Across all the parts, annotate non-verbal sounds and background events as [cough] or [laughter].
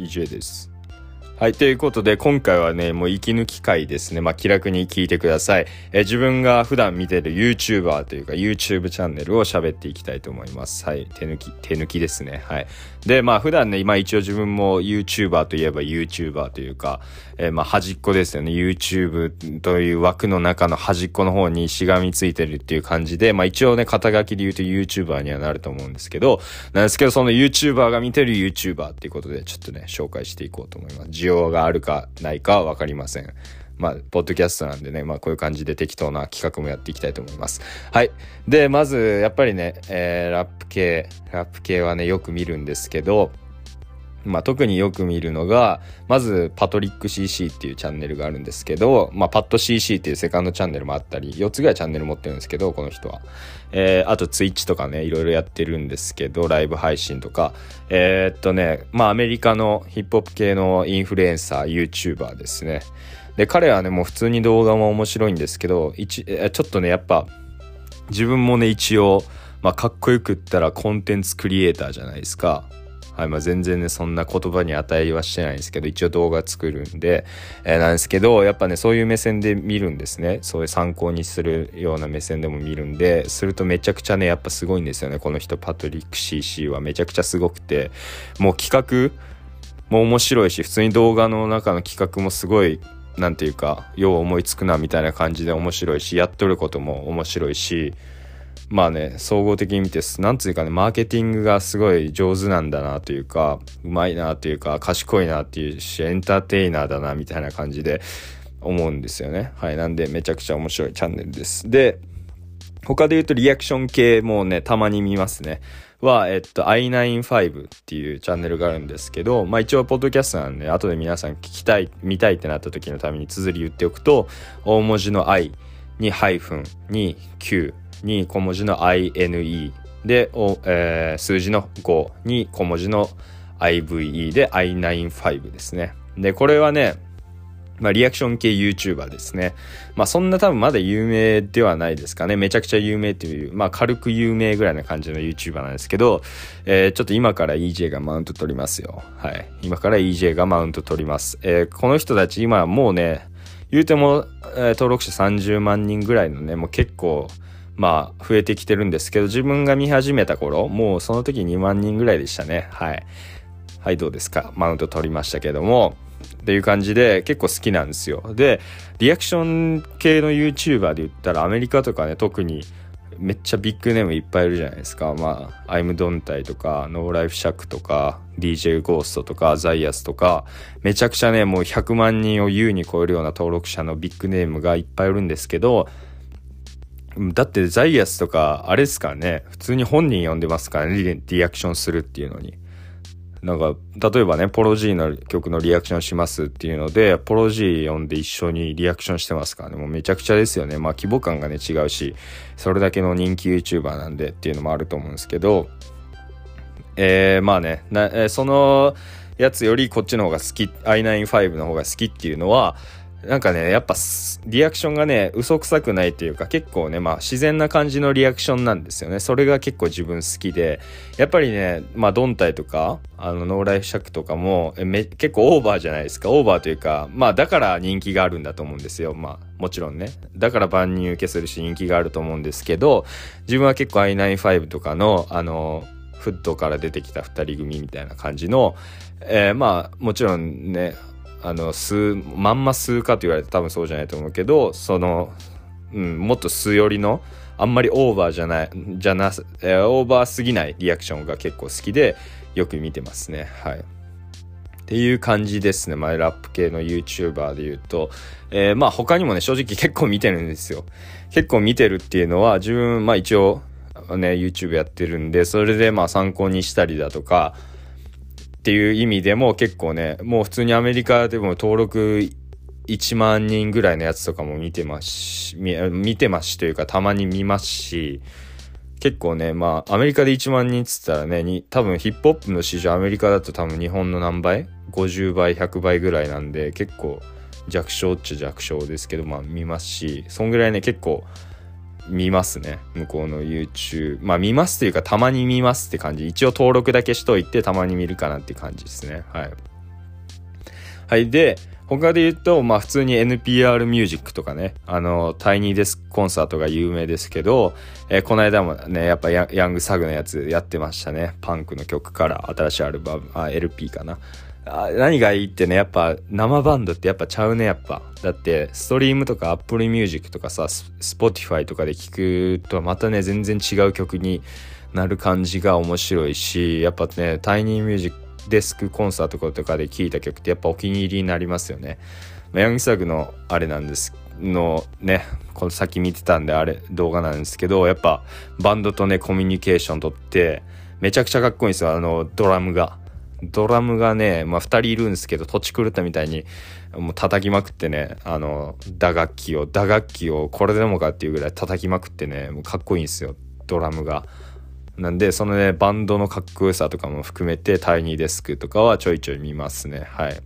EJ です。はい。ということで、今回はね、もう息抜き会ですね。まあ、気楽に聞いてください。え自分が普段見てる YouTuber というか YouTube チャンネルを喋っていきたいと思います。はい。手抜き、手抜きですね。はい。で、まあ、普段ね、今一応自分も YouTuber といえば YouTuber というか、えー、まあ、端っこですよね。YouTube という枠の中の端っこの方にしがみついてるっていう感じで、まあ、一応ね、肩書きで言うと YouTuber にはなると思うんですけど、なんですけど、その YouTuber が見てる YouTuber っていうことで、ちょっとね、紹介していこうと思います。要があるかないかは分かりません。まあ、ポッドキャストなんでね、まあ、こういう感じで適当な企画もやっていきたいと思います。はい。で、まず、やっぱりね、えー、ラップ系、ラップ系はね、よく見るんですけど、まあ、特によく見るのが、まず、パトリック CC っていうチャンネルがあるんですけど、まあ、パッド CC っていうセカンドチャンネルもあったり、4つぐらいチャンネル持ってるんですけど、この人は。えー、あと、ツイッチとかね、いろいろやってるんですけど、ライブ配信とか。えー、っとね、まあ、アメリカのヒップホップ系のインフルエンサー、YouTuber ですね。で、彼はね、もう普通に動画も面白いんですけど、一、ちょっとね、やっぱ、自分もね、一応、まあ、かっこよく言ったらコンテンツクリエイターじゃないですか。はいまあ、全然ねそんな言葉に値はしてないんですけど一応動画作るんで、えー、なんですけどやっぱねそういう目線で見るんですね。そういう参考にするような目線でも見るんでするとめちゃくちゃねやっぱすごいんですよね。この人パトリック CC は。めちゃくちゃすごくて。もう企画も面白いし普通に動画の中の企画もすごい何て言うかよう思いつくなみたいな感じで面白いしやっとることも面白いしまあね、総合的に見て、なんつうかね、マーケティングがすごい上手なんだなというか、うまいなというか、賢いなっていうし、エンターテイナーだなみたいな感じで思うんですよね。はい。なんで、めちゃくちゃ面白いチャンネルです。で、他で言うとリアクション系もね、たまに見ますね。は、えっと、i95 っていうチャンネルがあるんですけど、まあ一応、ポッドキャストなんで、後で皆さん聞きたい、見たいってなった時のために綴り言っておくと、大文字の i にハイフンに q に小文字の INE で、えー、数字の5に小文字の IVE で I95 ですね。で、これはね、まあ、リアクション系 YouTuber ですね。まあ、そんな多分まだ有名ではないですかね。めちゃくちゃ有名っていう、まあ、軽く有名ぐらいな感じの YouTuber なんですけど、えー、ちょっと今から EJ がマウント取りますよ。はい。今から EJ がマウント取ります。えー、この人たち今もうね、言うても、えー、登録者30万人ぐらいのね、もう結構、まあ、増えてきてるんですけど、自分が見始めた頃、もうその時2万人ぐらいでしたね。はい。はい、どうですか？マウント取りましたけども、っていう感じで結構好きなんですよ。で、リアクション系の YouTuber で言ったらアメリカとかね、特にめっちゃビッグネームいっぱいいるじゃないですか。まあ、 ImDontai とか、 NoLifeShaq とか、DJ ゴーストとか、 Zias とか、めちゃくちゃね、もう100万人を優に超えるような登録者のビッグネームがいっぱいいるんですけど、だって Zias とか、あれですからね、普通に本人呼んでますからね、リアクションするっていうのに。なんか、例えばね、 Polo G の曲のリアクションしますっていうので、 Polo G 呼んで一緒にリアクションしてますからね、もうめちゃくちゃですよね。まあ規模感がね、違うし、それだけの人気 YouTuber なんでっていうのもあると思うんですけど、えー、まあね、なえー、そのやつよりこっちの方が好き、i95 の方が好きっていうのは、なんかね、やっぱリアクションがね、嘘くさくないというか結構ね、まあ自然な感じのリアクションなんですよね。それが結構自分好きで、やっぱりね、まあドンタイとか、あのノーライフシャクとかもめ結構オーバーじゃないですか。オーバーというか、まあだから人気があるんだと思うんですよ。まあもちろんね。だから万人受けするし人気があると思うんですけど、自分は結構 i95 とかの、あの、フットから出てきた二人組みたいな感じの、えー、まあもちろんね、あの数まんま数かと言われて多分そうじゃないと思うけどその、うん、もっと数よりのあんまりオーバーじゃないじゃな、えー、オーバーすぎないリアクションが結構好きでよく見てますねはいっていう感じですね。まあ、ラップ系の YouTuber で言うと。えー、まあ他にもね、正直結構見てるんですよ。結構見てるっていうのは、自分、まあ一応、ね、YouTube やってるんで、それでまあ参考にしたりだとか、っていう意味でも結構ね、もう普通にアメリカでも登録1万人ぐらいのやつとかも見てますし、見てますしというかたまに見ますし、結構ね、まあアメリカで1万人っつったらね、に多分ヒップホップの市場アメリカだと多分日本の何倍 ?50 倍、100倍ぐらいなんで結構弱小っちゃ弱小ですけど、まあ見ますし、そんぐらいね結構見ますね。向こうの YouTube。まあ見ますというかたまに見ますって感じ。一応登録だけしといてたまに見るかなって感じですね。はい。はいで他で言うと、まあ普通に NPR ミュージックとかね、あの、タイニーデスクコンサートが有名ですけど、えー、この間もね、やっぱヤングサグのやつやってましたね。パンクの曲から新しいアルバム、あ、LP かな。あ何がいいってね、やっぱ生バンドってやっぱちゃうね、やっぱ。だって、ストリームとか Apple Music とかさ、Spotify とかで聴くとまたね、全然違う曲になる感じが面白いし、やっぱね、タイニーミュージックデスクコンサートとかで聴いた曲ってやっぱお気に入りになりますよね。まあ、ヤングサグのあれなんですのねこの先見てたんであれ動画なんですけどやっぱバンドとねコミュニケーションとってめちゃくちゃかっこいいんですよあのドラムが。ドラムがね、まあ、2人いるんですけど土地狂ったみたいにもう叩きまくってねあの打楽器を打楽器をこれでもかっていうぐらい叩きまくってねもうかっこいいんですよドラムが。なんでそのねバンドのかっこよさとかも含めてタイニーデスクとかはちょいちょい見ますねはい。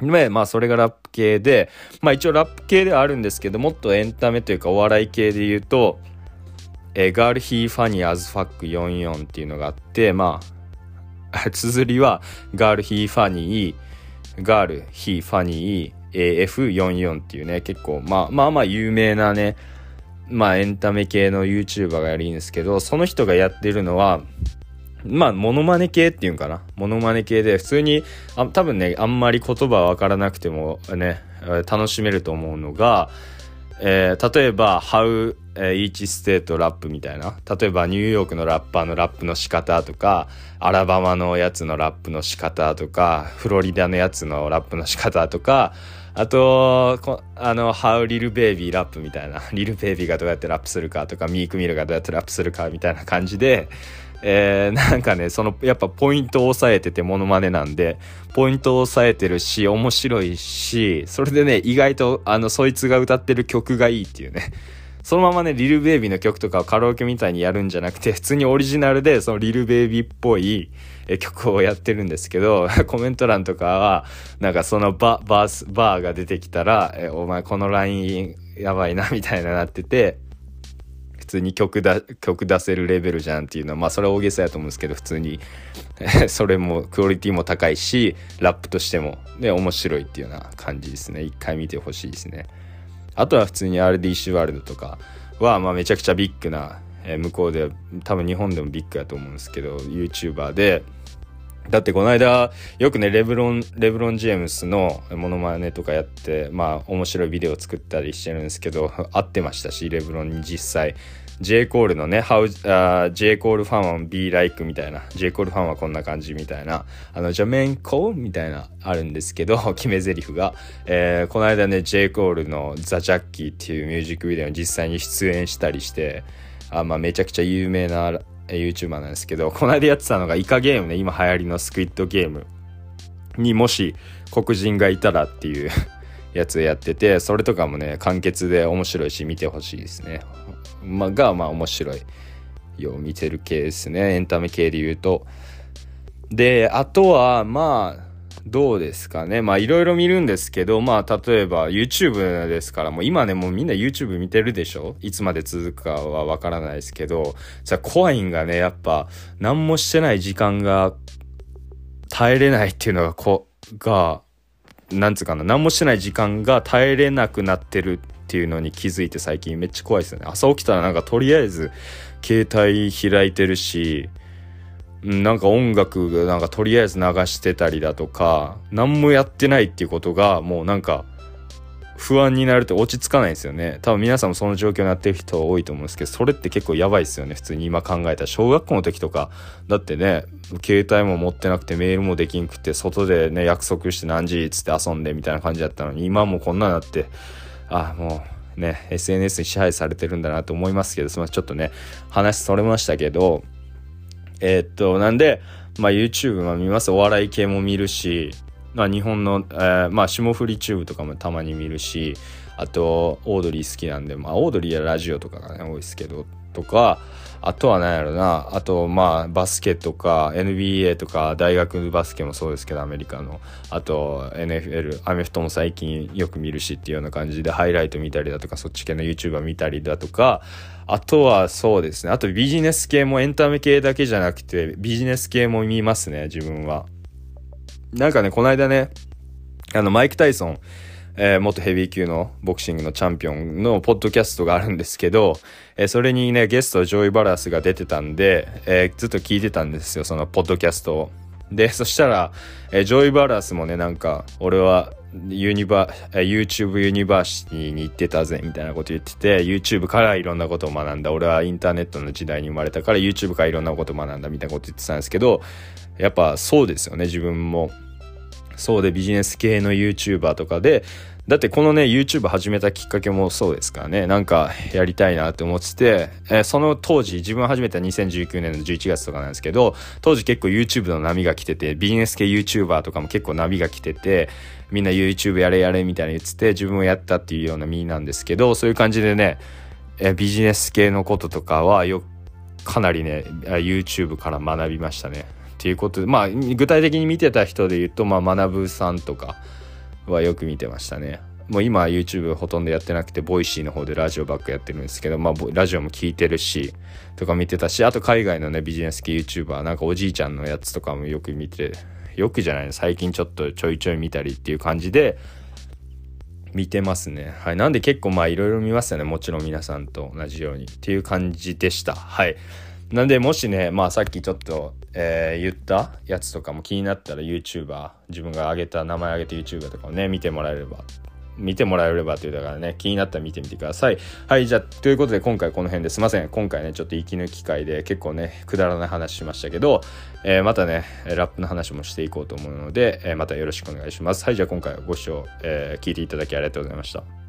でまあそれがラップ系でまあ一応ラップ系ではあるんですけどもっとエンタメというかお笑い系で言うとえ、 girl he funny as fuck 44っていうのがあってまあ綴りはガールヒーファニーガールヒーファニー AF44 っていうね結構まあまあまあ有名なねまあエンタメ系の YouTuber がやるんですけど、その人がやってるのは、まあ、モノマネ系っていうんかな。モノマネ系で、普通に、あ多分ね、あんまり言葉わからなくてもね、楽しめると思うのが、えー、例えば、How Each State Rap みたいな。例えば、ニューヨークのラッパーのラップの仕方とか、アラバマのやつのラップの仕方とか、フロリダのやつのラップの仕方とか、あと、あの、ハウリルベイビーラップみたいな、リルベイビーがどうやってラップするかとか、ミークミルがどうやってラップするかみたいな感じで、えー、なんかね、その、やっぱポイントを押さえててモノマネなんで、ポイントを押さえてるし、面白いし、それでね、意外と、あの、そいつが歌ってる曲がいいっていうね。[laughs] そのままね、リルベイビーの曲とかをカラオケみたいにやるんじゃなくて、普通にオリジナルで、そのリルベイビーっぽい曲をやってるんですけど、[laughs] コメント欄とかは、なんかそのバ、バース、バーが出てきたら、え、お前このラインやばいな、みたいななってて、通に曲だ、曲出せるレベルじゃんっていうのは、まあそれは大げさやと思うんですけど、普通に [laughs] それも、クオリティも高いし、ラップとしても、ね、面白いっていうような感じですね。一回見てほしいですね。あとは普通に RDC ワールドとかは、まあ、めちゃくちゃビッグな、えー、向こうで多分日本でもビッグやと思うんですけど YouTuber でだってこの間よくねレブロンレブロン・ジェームスのモノマネとかやってまあ面白いビデオ作ったりしてるんですけど [laughs] 会ってましたしレブロンに実際 J コールのね、How、uh, J コールファンは be like みたいな、J コールファンはこんな感じみたいな、あの、ジャメンコーみたいな、あるんですけど、[laughs] 決め台詞が、えー、この間ね、J コールのザ・ジャッキーっていうミュージックビデオに実際に出演したりして、あまあ、めちゃくちゃ有名な YouTuber なんですけど、この間やってたのがイカゲームね、今流行りのスクイッドゲームにもし黒人がいたらっていう。やつやっててそれとかもね簡潔で面白いし見てほしいですね、ま、がまあ面白いよう見てる系ですね。エンタメ系で言うと。であとはまあどうですかね。まあいろいろ見るんですけどまあ例えば YouTube ですからもう今ねもうみんな YouTube 見てるでしょ？いつまで続くかはわからないですけど。じゃあ怖いんがねやっぱ何もしてない時間が耐えれないっていうのがこがなんつうかな何もしてない時間が耐えれなくなってるっていうのに気づいて最近めっちゃ怖いですよね。朝起きたらなんかとりあえず携帯開いてるしなんか音楽なんかとりあえず流してたりだとか何もやってないっていうことがもうなんか不安になると落ち着かないですよね。多分皆さんもその状況になってる人多いと思うんですけどそれって結構やばいですよね。普通に今考えたら小学校の時とか。だってね携帯も持ってなくてメールもできんくて外でね約束して何時っつって遊んでみたいな感じだったのに今もこんなになってあもうね SNS に支配されてるんだなと思いますけどすみません。ちょっとね話それましたけどえー、っとなんでまあ YouTube も見ます。お笑い系も見るしまあ、日本の、えー、まあ、霜降りチューブとかもたまに見るしあとオードリー好きなんで、まあ、オードリーやラジオとかがね多いですけどとかあとは何やろなあとまあバスケとか NBA とか大学バスケもそうですけどアメリカのあと NFL アメフトも最近よく見るしっていうような感じでハイライト見たりだとかそっち系の YouTuber 見たりだとかあとはそうですねあとビジネス系もエンタメ系だけじゃなくてビジネス系も見ますね自分は。なんかね、この間ね、あの、マイク・タイソン、えー、元ヘビー級のボクシングのチャンピオンのポッドキャストがあるんですけど、えー、それにね、ゲスト Joey Bada$$が出てたんで、えー、ずっと聞いてたんですよ、そのポッドキャストを。で、そしたら、えー、 Joey Bada$$もね、なんか、俺はユニバ、YouTube ユニバーシティに行ってたぜ、みたいなこと言ってて、YouTube からいろんなことを学んだ。俺はインターネットの時代に生まれたから YouTube からいろんなことを学んだ、みたいなこと言ってたんですけど、やっぱそうですよね、自分も。そうでビジネス系の YouTuber とかで、だってこのね、YouTube 始めたきっかけもそうですからね、なんかやりたいなって思ってて、えー、その当時、自分始めた2019年の11月とかなんですけど、当時結構 YouTube の波が来てて、ビジネス系 YouTuber とかも結構波が来てて、みんな YouTube やれやれみたいに言ってて、自分もやったっていうような身なんですけど、そういう感じでね、えー、ビジネス系のこととかはよかなりね、YouTube から学びましたね。っていうことで、まあ、具体的に見てた人で言うと、まあ、学さんとか、はよく見てましたね。もう今 YouTube ほとんどやってなくて、 Voicy の方でラジオばっかやってるんですけど、まあラジオも聞いてるし、とか見てたし、あと海外のね、ビジネス系 YouTuber、なんかおじいちゃんのやつとかもよく見て、よくじゃないの、最近ちょっとちょいちょい見たりっていう感じで、見てますね。はい。なんで結構まあいろいろ見ますよね。もちろん皆さんと同じようにっていう感じでした。はい。なんでもしね、まあさっきちょっと、えー、言ったやつとかも気になったら YouTuber、自分が挙げた名前挙げて YouTuber とかをね、見てもらえれば見てもらえればというだからね、気になったら見てみてください。はい、じゃあ、ということで今回この辺ですいません。今回ね、ちょっと息抜き会で結構ね、くだらない話しましたけど、えー、またね、ラップの話もしていこうと思うので、えー、またよろしくお願いします。はい、じゃあ今回はご視聴、えー、聞いていただきありがとうございました。